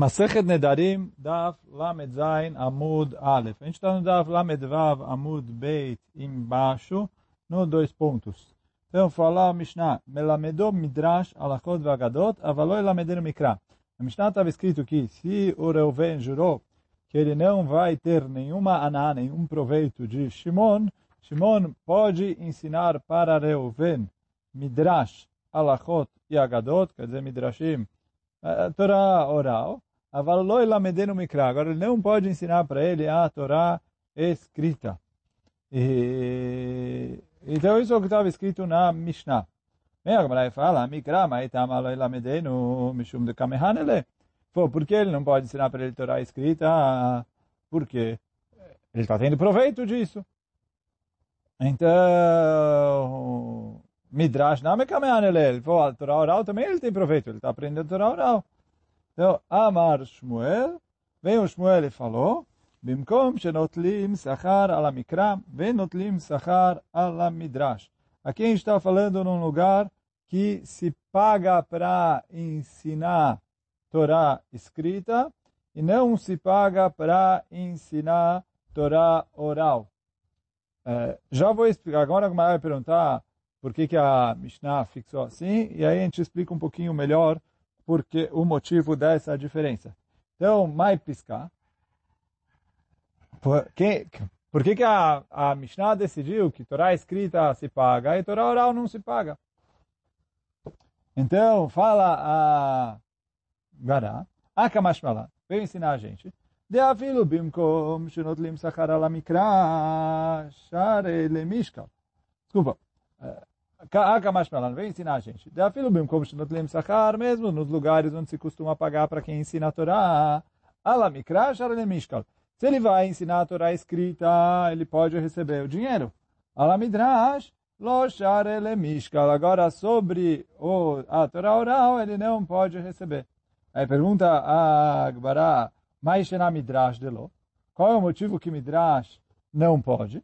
Masechet Nedarim, Daf Lamed Zain, Amud Aleph. A gente está no Daf Lamed Vav, Amud Beit, embaixo, no dois pontos. Então, fala o Mishnah, Melamedom Midrash Alachot Vagadot, Avaloi Lamedeno Mikra. A Mishnah estava escrito que se o Reuven jurou que ele não vai ter nenhuma aná, nenhum proveito de Shimon, Shimon pode ensinar para Reuven Midrash, Alachot e Agadot, quer dizer, Midrashim, Torá oral, Mikra. Agora, ele não pode ensinar para ele a Torá escrita. E, então, isso é o que estava escrito na Mishnah. Bem, a Gemara fala, Mikra, maitam aloi lamedenu mishum de kamehanele. Por que ele não pode ensinar para ele Torá escrita? Porque ele está tendo proveito disso. Então, Midrash não é kamehanele. Ele falou, a Torá oral também ele tem proveito. Ele está aprendendo a Torá oral. Então, Amar Shmuel, o Shmuel e falou, Bimkom shenotlim sachar ala mikram, venotlim sachar ala midrash. Aqui a gente está falando num lugar que se paga para ensinar Torá escrita e não se paga para ensinar Torá oral. É, já vou explicar. Agora a Gamara vai perguntar por que, que a Mishnah fixou assim e aí a gente explica um pouquinho melhor porque o motivo dessa diferença. Então, mai piscar. Por que, por que, que a, a Mishnah decidiu que Torá é escrita se paga e Torá oral não se paga? Então, fala a Gará, ah, é a Kamashmalá, vem ensinar a gente. De avilu bimkom shenot lim mikra share le mishkal. Desculpa. Eh, vem ensinar a gente. mesmo nos lugares onde se costuma pagar para quem ensina a Torá. Se ele vai ensinar a Torá escrita, ele pode receber o dinheiro. Alamidrash Lo Mishkal. Agora, sobre o, a Torá oral, ele não pode receber. Aí pergunta a Agbará, Maishena Midrash de lo. Qual é o motivo que Midrash não pode?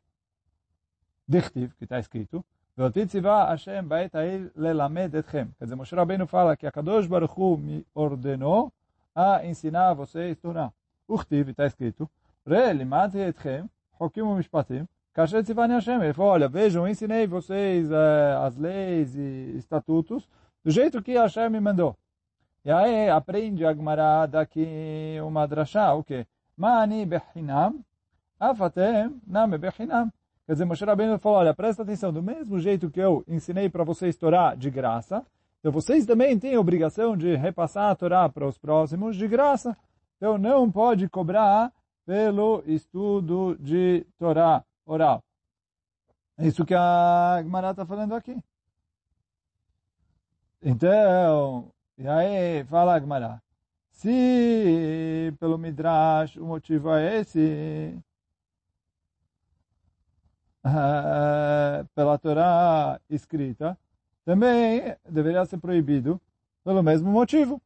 Dichtiv, que está escrito. Hashem bait lelamed etchem. Quer dizer, Moshe Rabbeinu fala que a Kadosh Baruch Hu me ordenou a ensinar a vocês Torá. Uchtiv, está escrito, Relimati etchem, hokim mishpatim, kasher tzivani Hashem. Ele falou, olha, vejam, ensinei vocês eh, as leis e estatutos do jeito que Hashem me mandou. E aí aprende a Gemara daqui uma drashá, o quê? Mani behinam, afatem nam behinam. Quer dizer, Moshe Rabbeinu falou, olha, presta atenção, do mesmo jeito que eu ensinei para vocês Torá de graça, então vocês também têm a obrigação de repassar a Torá para os próximos de graça. Então não pode cobrar pelo estudo de Torá oral. É isso que a Gemara está falando aqui. Então, e aí fala a Gemara, se pelo Midrash o motivo é esse, pela Torá escrita, também deveria ser proibido pelo mesmo motivo.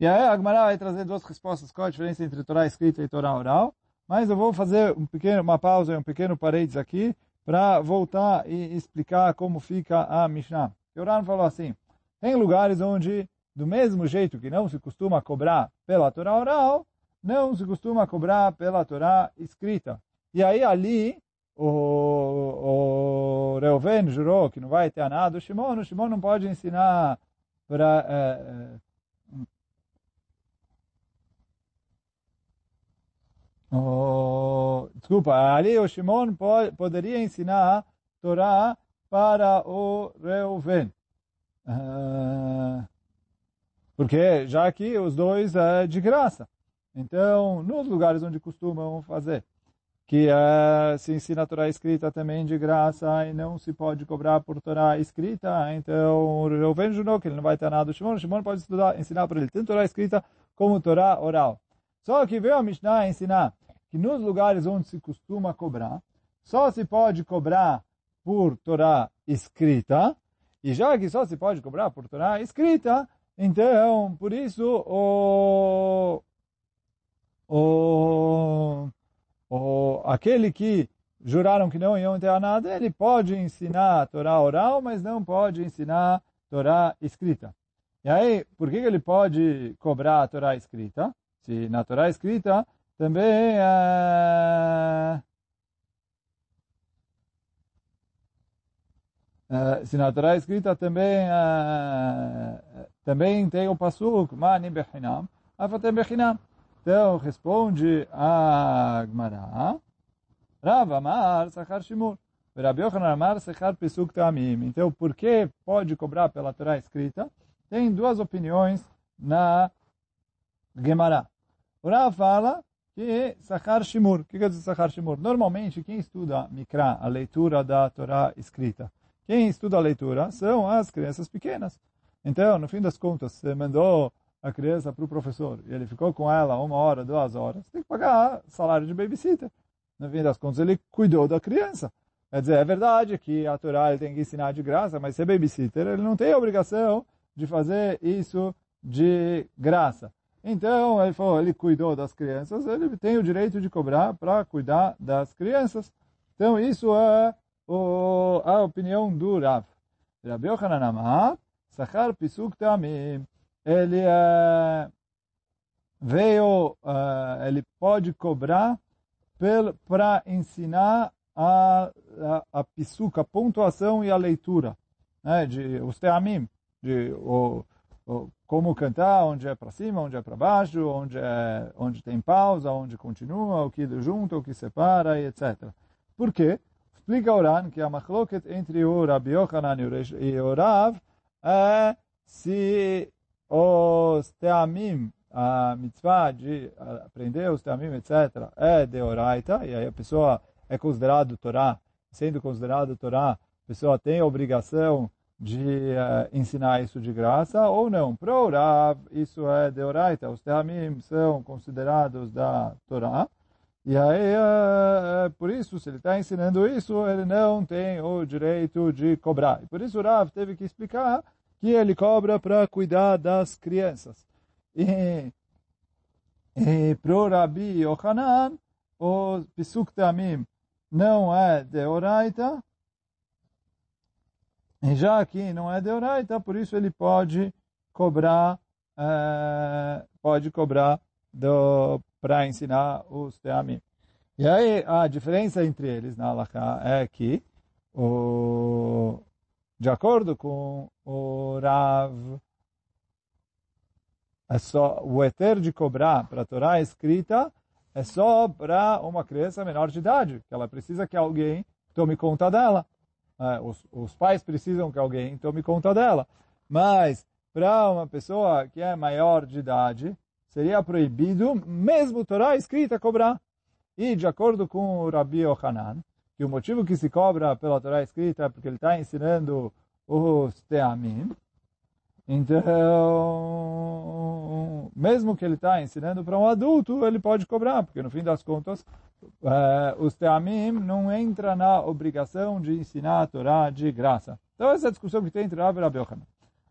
E aí a Agmará vai trazer duas respostas, qual a diferença entre Torá escrita e Torá oral, mas eu vou fazer um pequeno, uma pausa e um pequeno parênteses aqui para voltar e explicar como fica a Mishnah. O Oran falou assim, tem lugares onde, do mesmo jeito que não se costuma cobrar pela Torá oral, não se costuma cobrar pela Torá escrita. E aí ali o, o Reuven jurou que não vai ter nada do Shimon, o Shimon não pode ensinar para... É, oh, desculpa, ali o Shimon pode, poderia ensinar Torá para o Reuven. Uh, porque já que os dois é de graça. Então, nos lugares onde costumam fazer, que uh, se ensina a Torá escrita também de graça e não se pode cobrar por Torá escrita, então eu vejo no que ele não vai ter nada do Shimon, o Shimon pode estudar, ensinar para ele tanto Torá escrita como Torá oral. Só que veio a Mishnah ensinar que nos lugares onde se costuma cobrar, só se pode cobrar por Torá escrita, e já que só se pode cobrar por Torá escrita, então, por isso, o, o, aquele que juraram que não iam enterrar nada, ele pode ensinar a Torá oral, mas não pode ensinar a Torá escrita. E aí, por que ele pode cobrar a Torá escrita? Se na Torá escrita também é... Uh, se na Torá escrita também uh, também tem o pasuk manim bechinam afatem bechinam então responde a Gmará Rav Amar Sachar Shimur. Rabi Yochanan Amar Sachar Pesuk Tamim. Então por que pode cobrar pela Torá escrita? Tem duas opiniões na Gemara. O Rav fala que Sachar Shimur. O que quer dizer Sachar Shimur? Normalmente quem estuda Mikra a leitura da Torá escrita quem estuda a leitura são as crianças pequenas. Então, no fim das contas, você mandou a criança para o professor e ele ficou com ela uma hora, duas horas, tem que pagar salário de babysitter. No fim das contas, ele cuidou da criança. Quer dizer, é verdade que a Torá ele tem que ensinar de graça, mas ser babysitter, ele não tem obrigação de fazer isso de graça. Então, ele falou, ele cuidou das crianças, ele tem o direito de cobrar para cuidar das crianças. Então, isso é o, a opinião do Rav. Rabi Yochanan Amar, Sachar Pisuk Tamim, ele uh, veio, uh, ele pode cobrar para ensinar a, a, a pisuk, a pontuação e a leitura, né, de os teamim, de o, o, como cantar, onde é para cima, onde é para baixo, onde, é, onde tem pausa, onde continua, o que junta, o que separa, etc. Por quê? Explica o Ran que a machloket entre o Rabi Yochanan e o Rav é se os teamim, a mitzvah de aprender os teamim, etc., é de oraita, e aí a pessoa é considerado Torá, sendo considerado Torá, a pessoa tem a obrigação de uh, ensinar isso de graça ou não. Para o Rav, isso é de oraita, os teamim são considerados da Torá, e aí, é, por isso, se ele está ensinando isso, ele não tem o direito de cobrar. E por isso o Rav teve que explicar que ele cobra para cuidar das crianças. E, e para o Rabi Yohanan, o Pisuk Tamim não é de Oraita, já que não é de Oraita, por isso ele pode cobrar, é, pode cobrar para ensinar os teamim. E aí a diferença entre eles na Halakha é que, o, de acordo com o Rav, é só, o eter de cobrar para a Torá escrita é só para uma criança menor de idade, que ela precisa que alguém tome conta dela. É, os, os pais precisam que alguém tome conta dela. Mas para uma pessoa que é maior de idade, seria proibido, mesmo Torá escrita, cobrar. E de acordo com o Rabi Ohanan, que o motivo que se cobra pela Torá escrita é porque ele está ensinando os teamim, então, mesmo que ele está ensinando para um adulto, ele pode cobrar, porque no fim das contas, uh, os teamim não entra na obrigação de ensinar a Torá de graça. Então essa é a discussão que tem entre Rabi e Rabi.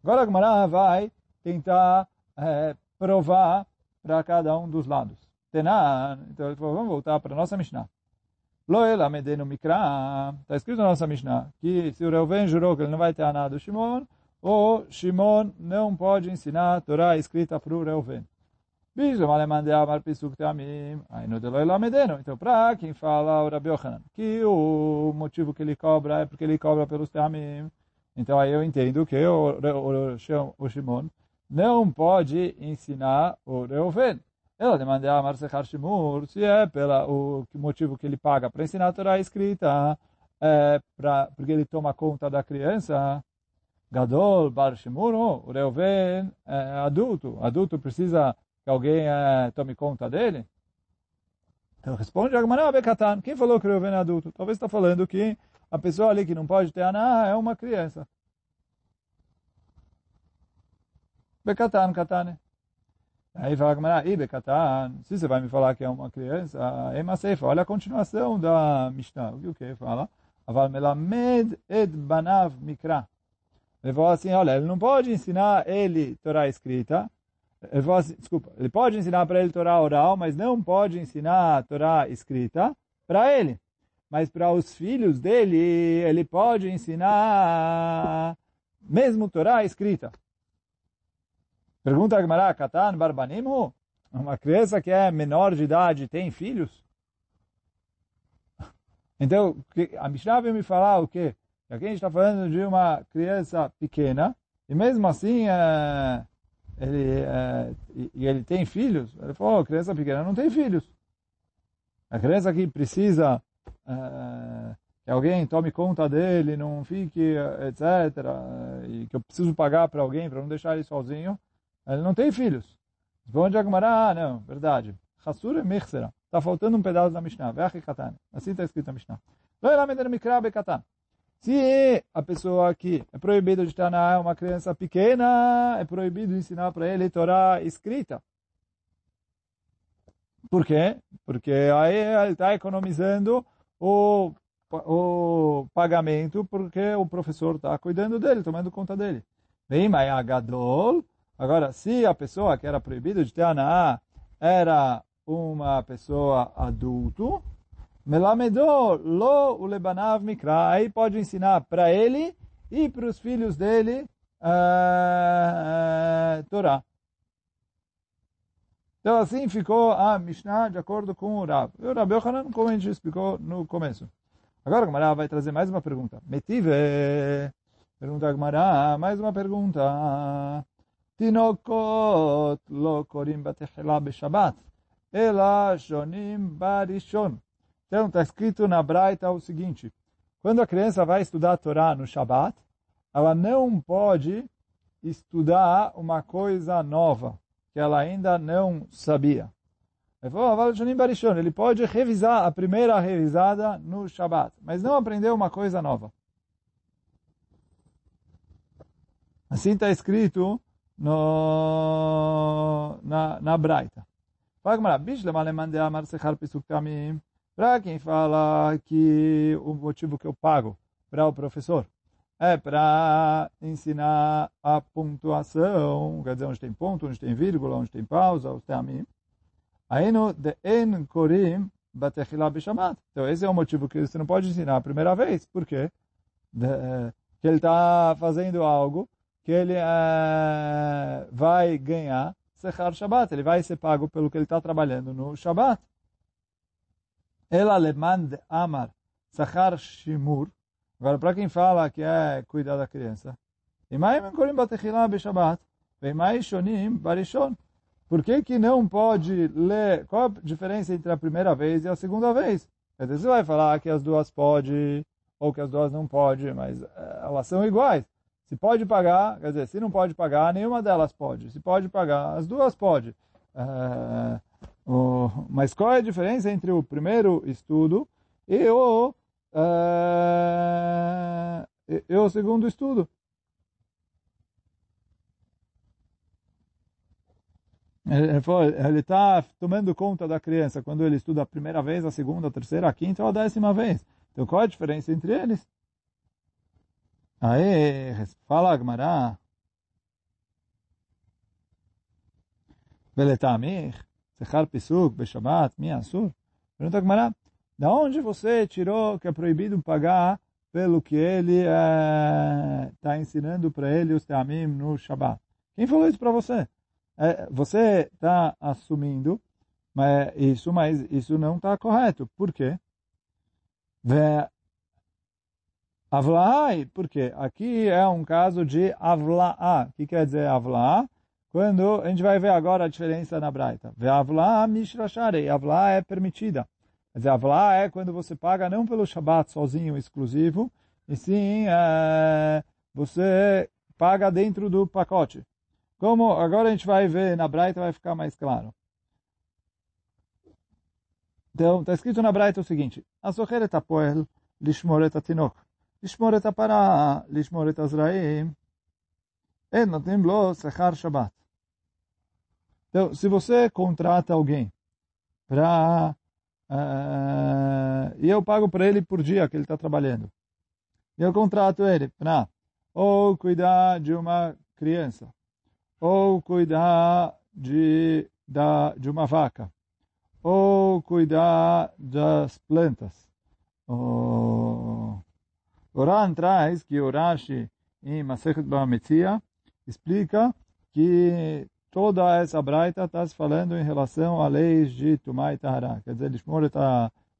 Agora a Gemara vai tentar uh, provar para cada um dos lados. Tenan, então ele falou, vamos voltar para a nossa Mishnah. Loela medeno mikra, está escrito na nossa Mishnah, que se o Reuven jurou que ele não vai ter nada do Shimon, o Shimon não pode ensinar a Torá escrita para o Reuven. Então, para quem fala o Rabi Yochanan, que o motivo que ele cobra é porque ele cobra pelos tamim, então aí eu entendo que o, o, o, o Shimon não pode ensinar o Reuven. Ela demanda a Marsechar Shimur, se é pelo motivo que ele paga para ensinar a Torá escrita, é pra, porque ele toma conta da criança. Gadol, Bar Shimur, o Reuven é adulto. Adulto precisa que alguém é, tome conta dele. Então responde Agmará Bekatan. Quem falou que o Reuven é adulto? Talvez está falando que a pessoa ali que não pode ter aná é uma criança. Bekatan, katane. Aí fala Gamara, se você vai me falar que é uma criança, Ema Seifa, olha a continuação da Mishnah. O que o que fala? Aval melamed ed banav mikra. Ele fala assim, olha, ele não pode ensinar ele Torá escrita, ele fala assim, desculpa, ele pode ensinar para ele Torá oral, mas não pode ensinar Torá escrita para ele. Mas para os filhos dele, ele pode ensinar mesmo Torá escrita. Pergunta a Gemara, Katan Barbanimhu? Uma criança que é menor de idade tem filhos? Então, a Mishnah veio me falar o quê? Aqui a gente está falando de uma criança pequena, e mesmo assim, é, ele, é, ele tem filhos. Ele falou, oh, criança pequena não tem filhos. A criança que precisa é, que alguém tome conta dele, não fique, etc., e que eu preciso pagar para alguém para não deixar ele sozinho, ele não tem filhos. Responde Agmará, ah, não, verdade. Hassura Mechsera. Está faltando um pedaço da Mishnah. Assim está escrito na Mishnah. Se a pessoa aqui é proibido de estar na uma criança pequena, é proibido ensinar para ele Torá escrita. Por quê? Porque aí ele está economizando o, o pagamento porque o professor está cuidando dele, tomando conta dele. Bem, mas a Gadol, agora, se a pessoa que era proibida de ter aná era uma pessoa adulto, Melamedou lo ulebanav mikra. Aí pode ensinar para ele e para os filhos dele uh, uh, Torá. Então assim ficou a Mishnah de acordo com o Rav. E o Rav Yochanan, como a gente explicou no começo. Agora a Gemara vai trazer mais uma pergunta. Metive, pergunta a Gemara, mais uma pergunta. Tinokot lo korim batechela beshabat, ela shonim barishon. Então, está escrito na Braita o seguinte, quando a criança vai estudar a Torá no Shabat, ela não pode estudar uma coisa nova, que ela ainda não sabia. Ele pode revisar a primeira revisada no Shabat, mas não aprender uma coisa nova. Assim está escrito no, na, na Braita. Para quem fala que o motivo que eu pago para o professor é para ensinar a pontuação, quer dizer, onde tem ponto, onde tem vírgula, onde tem pausa, onde tem a mim. Aí no de en korim batechila bishamat. Então esse é o motivo que você não pode ensinar a primeira vez. Por quê? De, que ele está fazendo algo que ele é, vai ganhar Sechar Shabbat. Ele vai ser pago pelo que ele está trabalhando no Shabbat. Ela leman de amar sachar shimur. Agora, para quem fala que é cuidar da criança. Por que que não pode ler? Qual a diferença entre a primeira vez e a segunda vez? Quer dizer, você vai falar que as duas pode ou que as duas não pode, mas elas são iguais. Se pode pagar, quer dizer, se não pode pagar, nenhuma delas pode. Se pode pagar, as duas pode. Uh, Oh, mas qual é a diferença entre o primeiro estudo e o, uh, e o segundo estudo? Ele está tomando conta da criança quando ele estuda a primeira vez, a segunda, a terceira, a quinta ou a décima vez. Então, qual é a diferença entre eles? Aí, fala Agmará. Veletamir. Sechar Pesuk, Beshabat, Mi Asur? Pergunta a Gemara, da onde você tirou que é proibido pagar pelo que ele está eh, é, ensinando para ele os Teamim no Shabbat? Quem falou isso para você? É, você está assumindo mas isso, mas isso não está correto. Por quê? Avlaai, porque aqui é um caso de avlaá. O que quer dizer avlaá? Quando a gente vai ver agora a diferença na Braita. Ve'avla mishrashare. Avla é permitida. Quer dizer, avla é quando você paga não pelo Shabat sozinho, exclusivo, e sim é, você paga dentro do pacote. Como agora a gente vai ver na Braita, vai ficar mais claro. Então, está escrito na Braita o seguinte. Asocheret apoel lishmoret atinok. Lishmoret apara, lishmoret azraim. אין נותנים לו שכר שבת. Então, se você contrata alguém para... Uh, e eu pago para ele por dia que ele está trabalhando. E eu contrato ele para ou cuidar de uma criança, ou cuidar de, da, de uma vaca, ou cuidar das plantas. O Oran traz que o Rashi em Masechet Ba'ametzia explica que toda essa braita está se falando em relação a leis de Tumá e Tahara. Quer dizer, Lishmor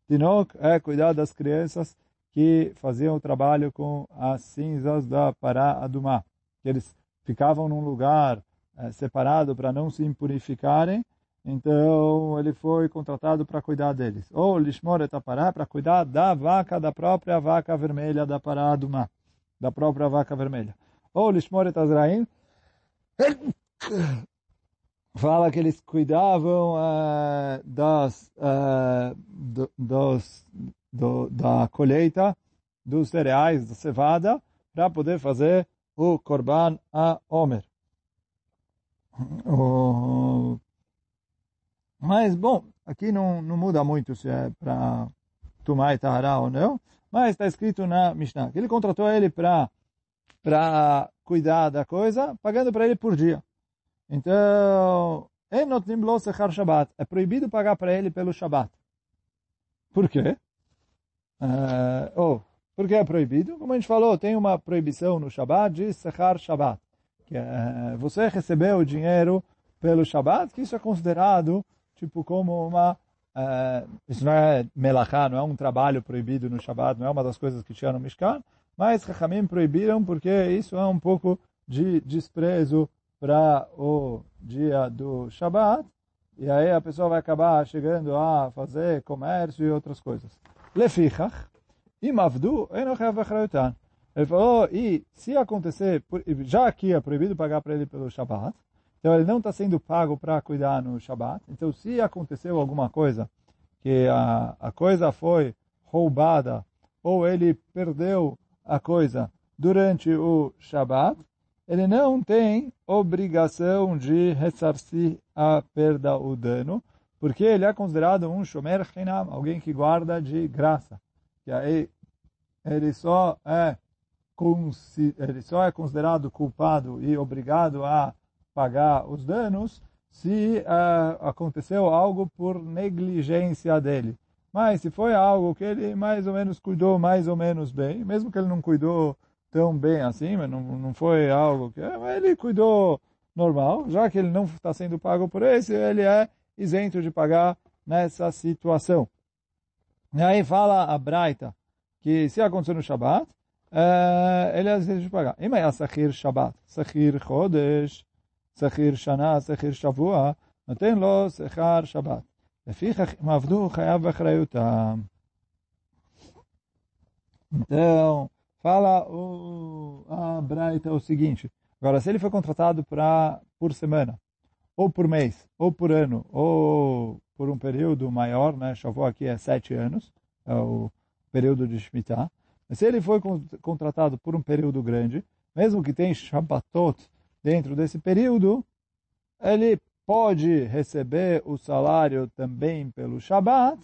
Tinok é cuidar das crianças que faziam o trabalho com as cinzas da Pará Adumá. Que eles ficavam num lugar é, separado para não se impurificarem, então ele foi contratado para cuidar deles. Ou Lishmor Etapará para cuidar da vaca, da própria vaca vermelha da Pará Adumá, da própria vaca vermelha. Ou Lishmor Etazraim fala que eles cuidavam uh, das, uh, do, dos, do, da colheita dos cereais, da cevada, para poder fazer o Korban a Omer. Oh. Mas, bom, aqui não, não muda muito se é para Tumai e Tahara ou não, mas está escrito na Mishnah que ele contratou ele para cuidar da coisa, pagando para ele por dia. Então, é proibido pagar para ele pelo Shabat. Por quê? Uh, oh, por que é proibido? Como a gente falou, tem uma proibição no Shabat de Sechar Shabat. Que é, você recebeu o dinheiro pelo Shabat, que isso é considerado tipo como uma... Uh, isso não é melachá, não é um trabalho proibido no Shabat, não é uma das coisas que tinha no Mishkan, mas Chachamim proibiram porque isso é um pouco de desprezo para o dia do Shabat, e aí a pessoa vai acabar chegando a fazer comércio e outras coisas. Lefichach, imavdu, enochav Ele falou, e se acontecer, já aqui é proibido pagar para ele pelo Shabat, então ele não está sendo pago para cuidar no Shabat, então se aconteceu alguma coisa, que a, a coisa foi roubada, ou ele perdeu a coisa durante o Shabat, ele não tem obrigação de ressarcir a perda ou dano, porque ele é considerado um shomer chinam, alguém que guarda de graça. Que aí ele só é ele só é considerado culpado e obrigado a pagar os danos se uh, aconteceu algo por negligência dele. Mas se foi algo que ele mais ou menos cuidou mais ou menos bem, mesmo que ele não cuidou tão bem assim, mas não, não foi algo que... Ele cuidou normal, já que ele não está sendo pago por esse, ele é isento de pagar nessa situação. E aí fala a Braita que se acontecer no Shabat, é, ele é isento de pagar. E mas Sachir Shabat, Sachir Chodesh, Sachir Shana, Sachir Shavua, נותן לו שכר שבת. לפיכך אם עבדו חייב באחריותם. Então, Fala o, a Braita o seguinte, agora se ele foi contratado pra, por semana, ou por mês, ou por ano, ou por um período maior, né? Chavou aqui é sete anos, é o período de Shemitah. Mas se ele foi contratado por um período grande, mesmo que tenha Shabbatot dentro desse período, ele pode receber o salário também pelo Shabbat,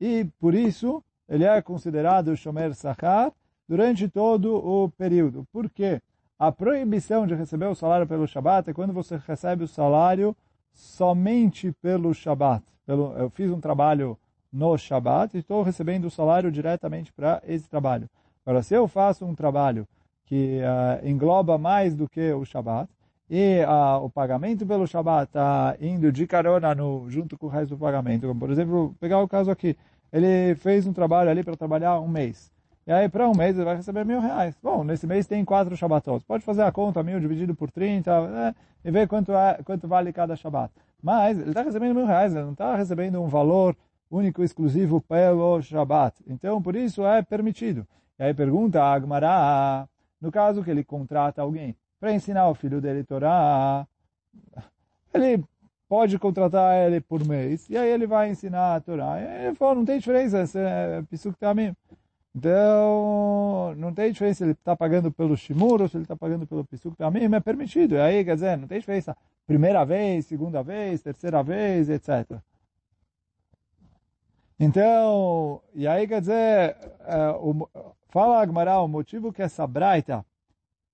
e por isso ele é considerado Shomer Sachar, durante todo o período. Por quê? A proibição de receber o salário pelo Shabat é quando você recebe o salário somente pelo Shabat. Pelo, eu fiz um trabalho no Shabat e estou recebendo o salário diretamente para esse trabalho. Agora, se eu faço um trabalho que uh, engloba mais do que o Shabat, e uh, o pagamento pelo Shabat está indo de carona no, junto com o resto do pagamento. Por exemplo, pegar o caso aqui, ele fez um trabalho ali para trabalhar um mês. E aí, para um mês, ele vai receber mil reais. Bom, nesse mês tem quatro Shabbatot. Pode fazer a conta, mil dividido por 30, né, e ver quanto, é, quanto vale cada Shabbat. Mas ele está recebendo mil reais, ele não está recebendo um valor único, exclusivo pelo Shabbat. Então, por isso é permitido. E aí pergunta a Agmará, no caso que ele contrata alguém para ensinar o filho dele Torá, ele pode contratar ele por mês, e aí ele vai ensinar a Torá. E ele falou, não tem diferença, esse é Pisuk Tamim. Então, não tem diferença se ele está pagando pelo shimur ou se ele está pagando pelo pisuk também, é permitido. E aí, quer dizer, não tem diferença primeira vez, segunda vez, terceira vez, etc. Então, e aí, quer dizer, uh, o, fala Agmará, o motivo que essa braita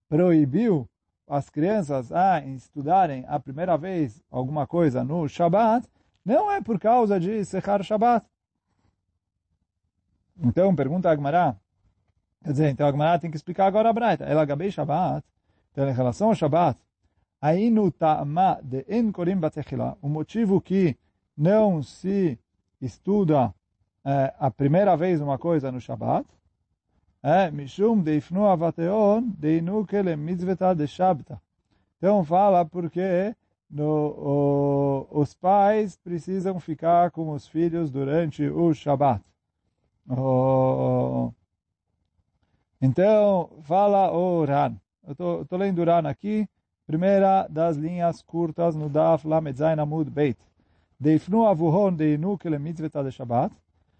proibiu as crianças a estudarem a primeira vez alguma coisa no Shabat, não é por causa de Sechar Shabat. Então, pergunta a Agmará. Quer dizer, então a Agmará tem que explicar agora a Braita. Ela gabei Shabbat. Então, em relação ao Shabbat, Ainu ta'ama de en korim batechila, o motivo que não se estuda é, a primeira vez uma coisa no Shabbat, é Mishum deifnu avateon deinu kele mitzveta de Shabta. Então fala porque no, o, os pais precisam ficar com os filhos durante o Shabbat. O, então, fala o Ran. Eu estou lendo Ran aqui, primeira das linhas curtas no Daf Lamed Zayin Amud Beit. Deifnu avuhon deinu kele mitzveta de Shabbat.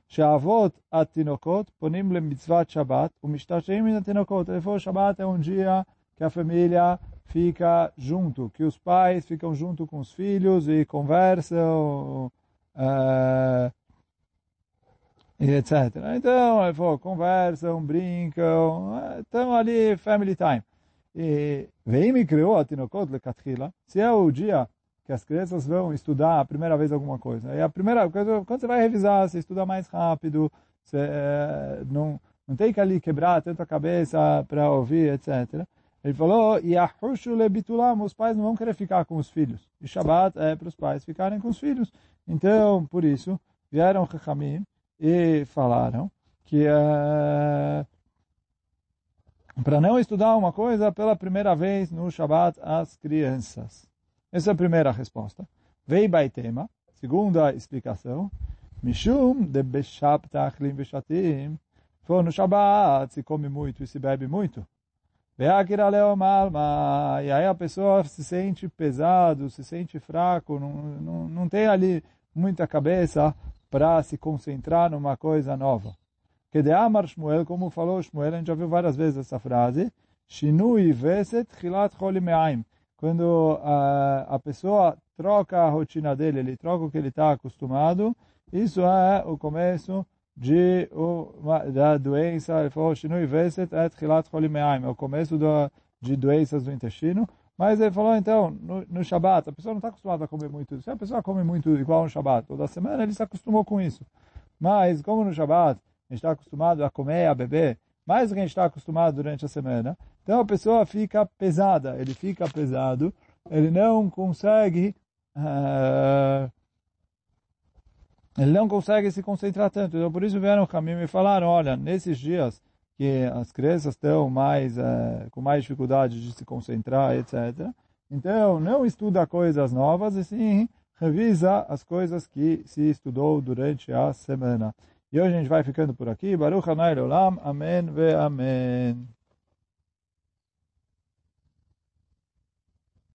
שהאבות התינוקות פונים למצוות שבת ומשתעשעים מן התינוקות. איפה שבת é um dia que a família fica junto, que os pais ficam junto com os filhos e conversam, uh, e etc. Então, ele conversam, brincam, estão ali, family time. E vem me criou a Tinokot Lekatchila, se é o dia que as crianças vão estudar a primeira vez alguma coisa. E a primeira coisa, quando você vai revisar, você estuda mais rápido, você é, não, não tem que ali quebrar tanto a cabeça para ouvir, etc. Ele falou, e a lebitulam, os pais não vão querer ficar com os filhos. E Shabbat é para os pais ficarem com os filhos. Então, por isso, vieram Chachamim e falaram que uh, para não estudar uma coisa pela primeira vez no Shabbat as crianças. Essa é a primeira resposta. Vei Baitema, segunda explicação, Mishum de Beshap Tachlim Beshatim, no Shabbat se come muito e se bebe muito. E aí a pessoa se sente pesado, se sente fraco, não, não, não tem ali muita cabeça para se concentrar numa coisa nova. Que de Amar Shmuel, como falou Shmuel, a gente já viu várias vezes essa frase, Shinui Veset Chilat Cholimeaim. Quando a, a pessoa troca a rotina dele, ele troca o que ele está acostumado, isso é o começo de uma, da doença, ele falou, Shinui Veset et é o começo do, de doenças do intestino. Mas ele falou, então, no, no Shabat, a pessoa não está acostumada a comer muito. Se a pessoa come muito igual no Shabat, toda semana, ele se acostumou com isso. Mas, como no Shabat, a gente está acostumado a comer, a beber, mais do que a gente está acostumado durante a semana, então a pessoa fica pesada, ele fica pesado, ele não consegue... Uh, ele não consegue se concentrar tanto. Então, por isso vieram o caminho e falaram, olha, nesses dias que as crianças estão mais, é, com mais dificuldade de se concentrar, etc. Então, não estuda coisas novas, e sim revisa as coisas que se estudou durante a semana. E hoje a gente vai ficando por aqui. Baruch Hanai Olam. Amém ve Amém.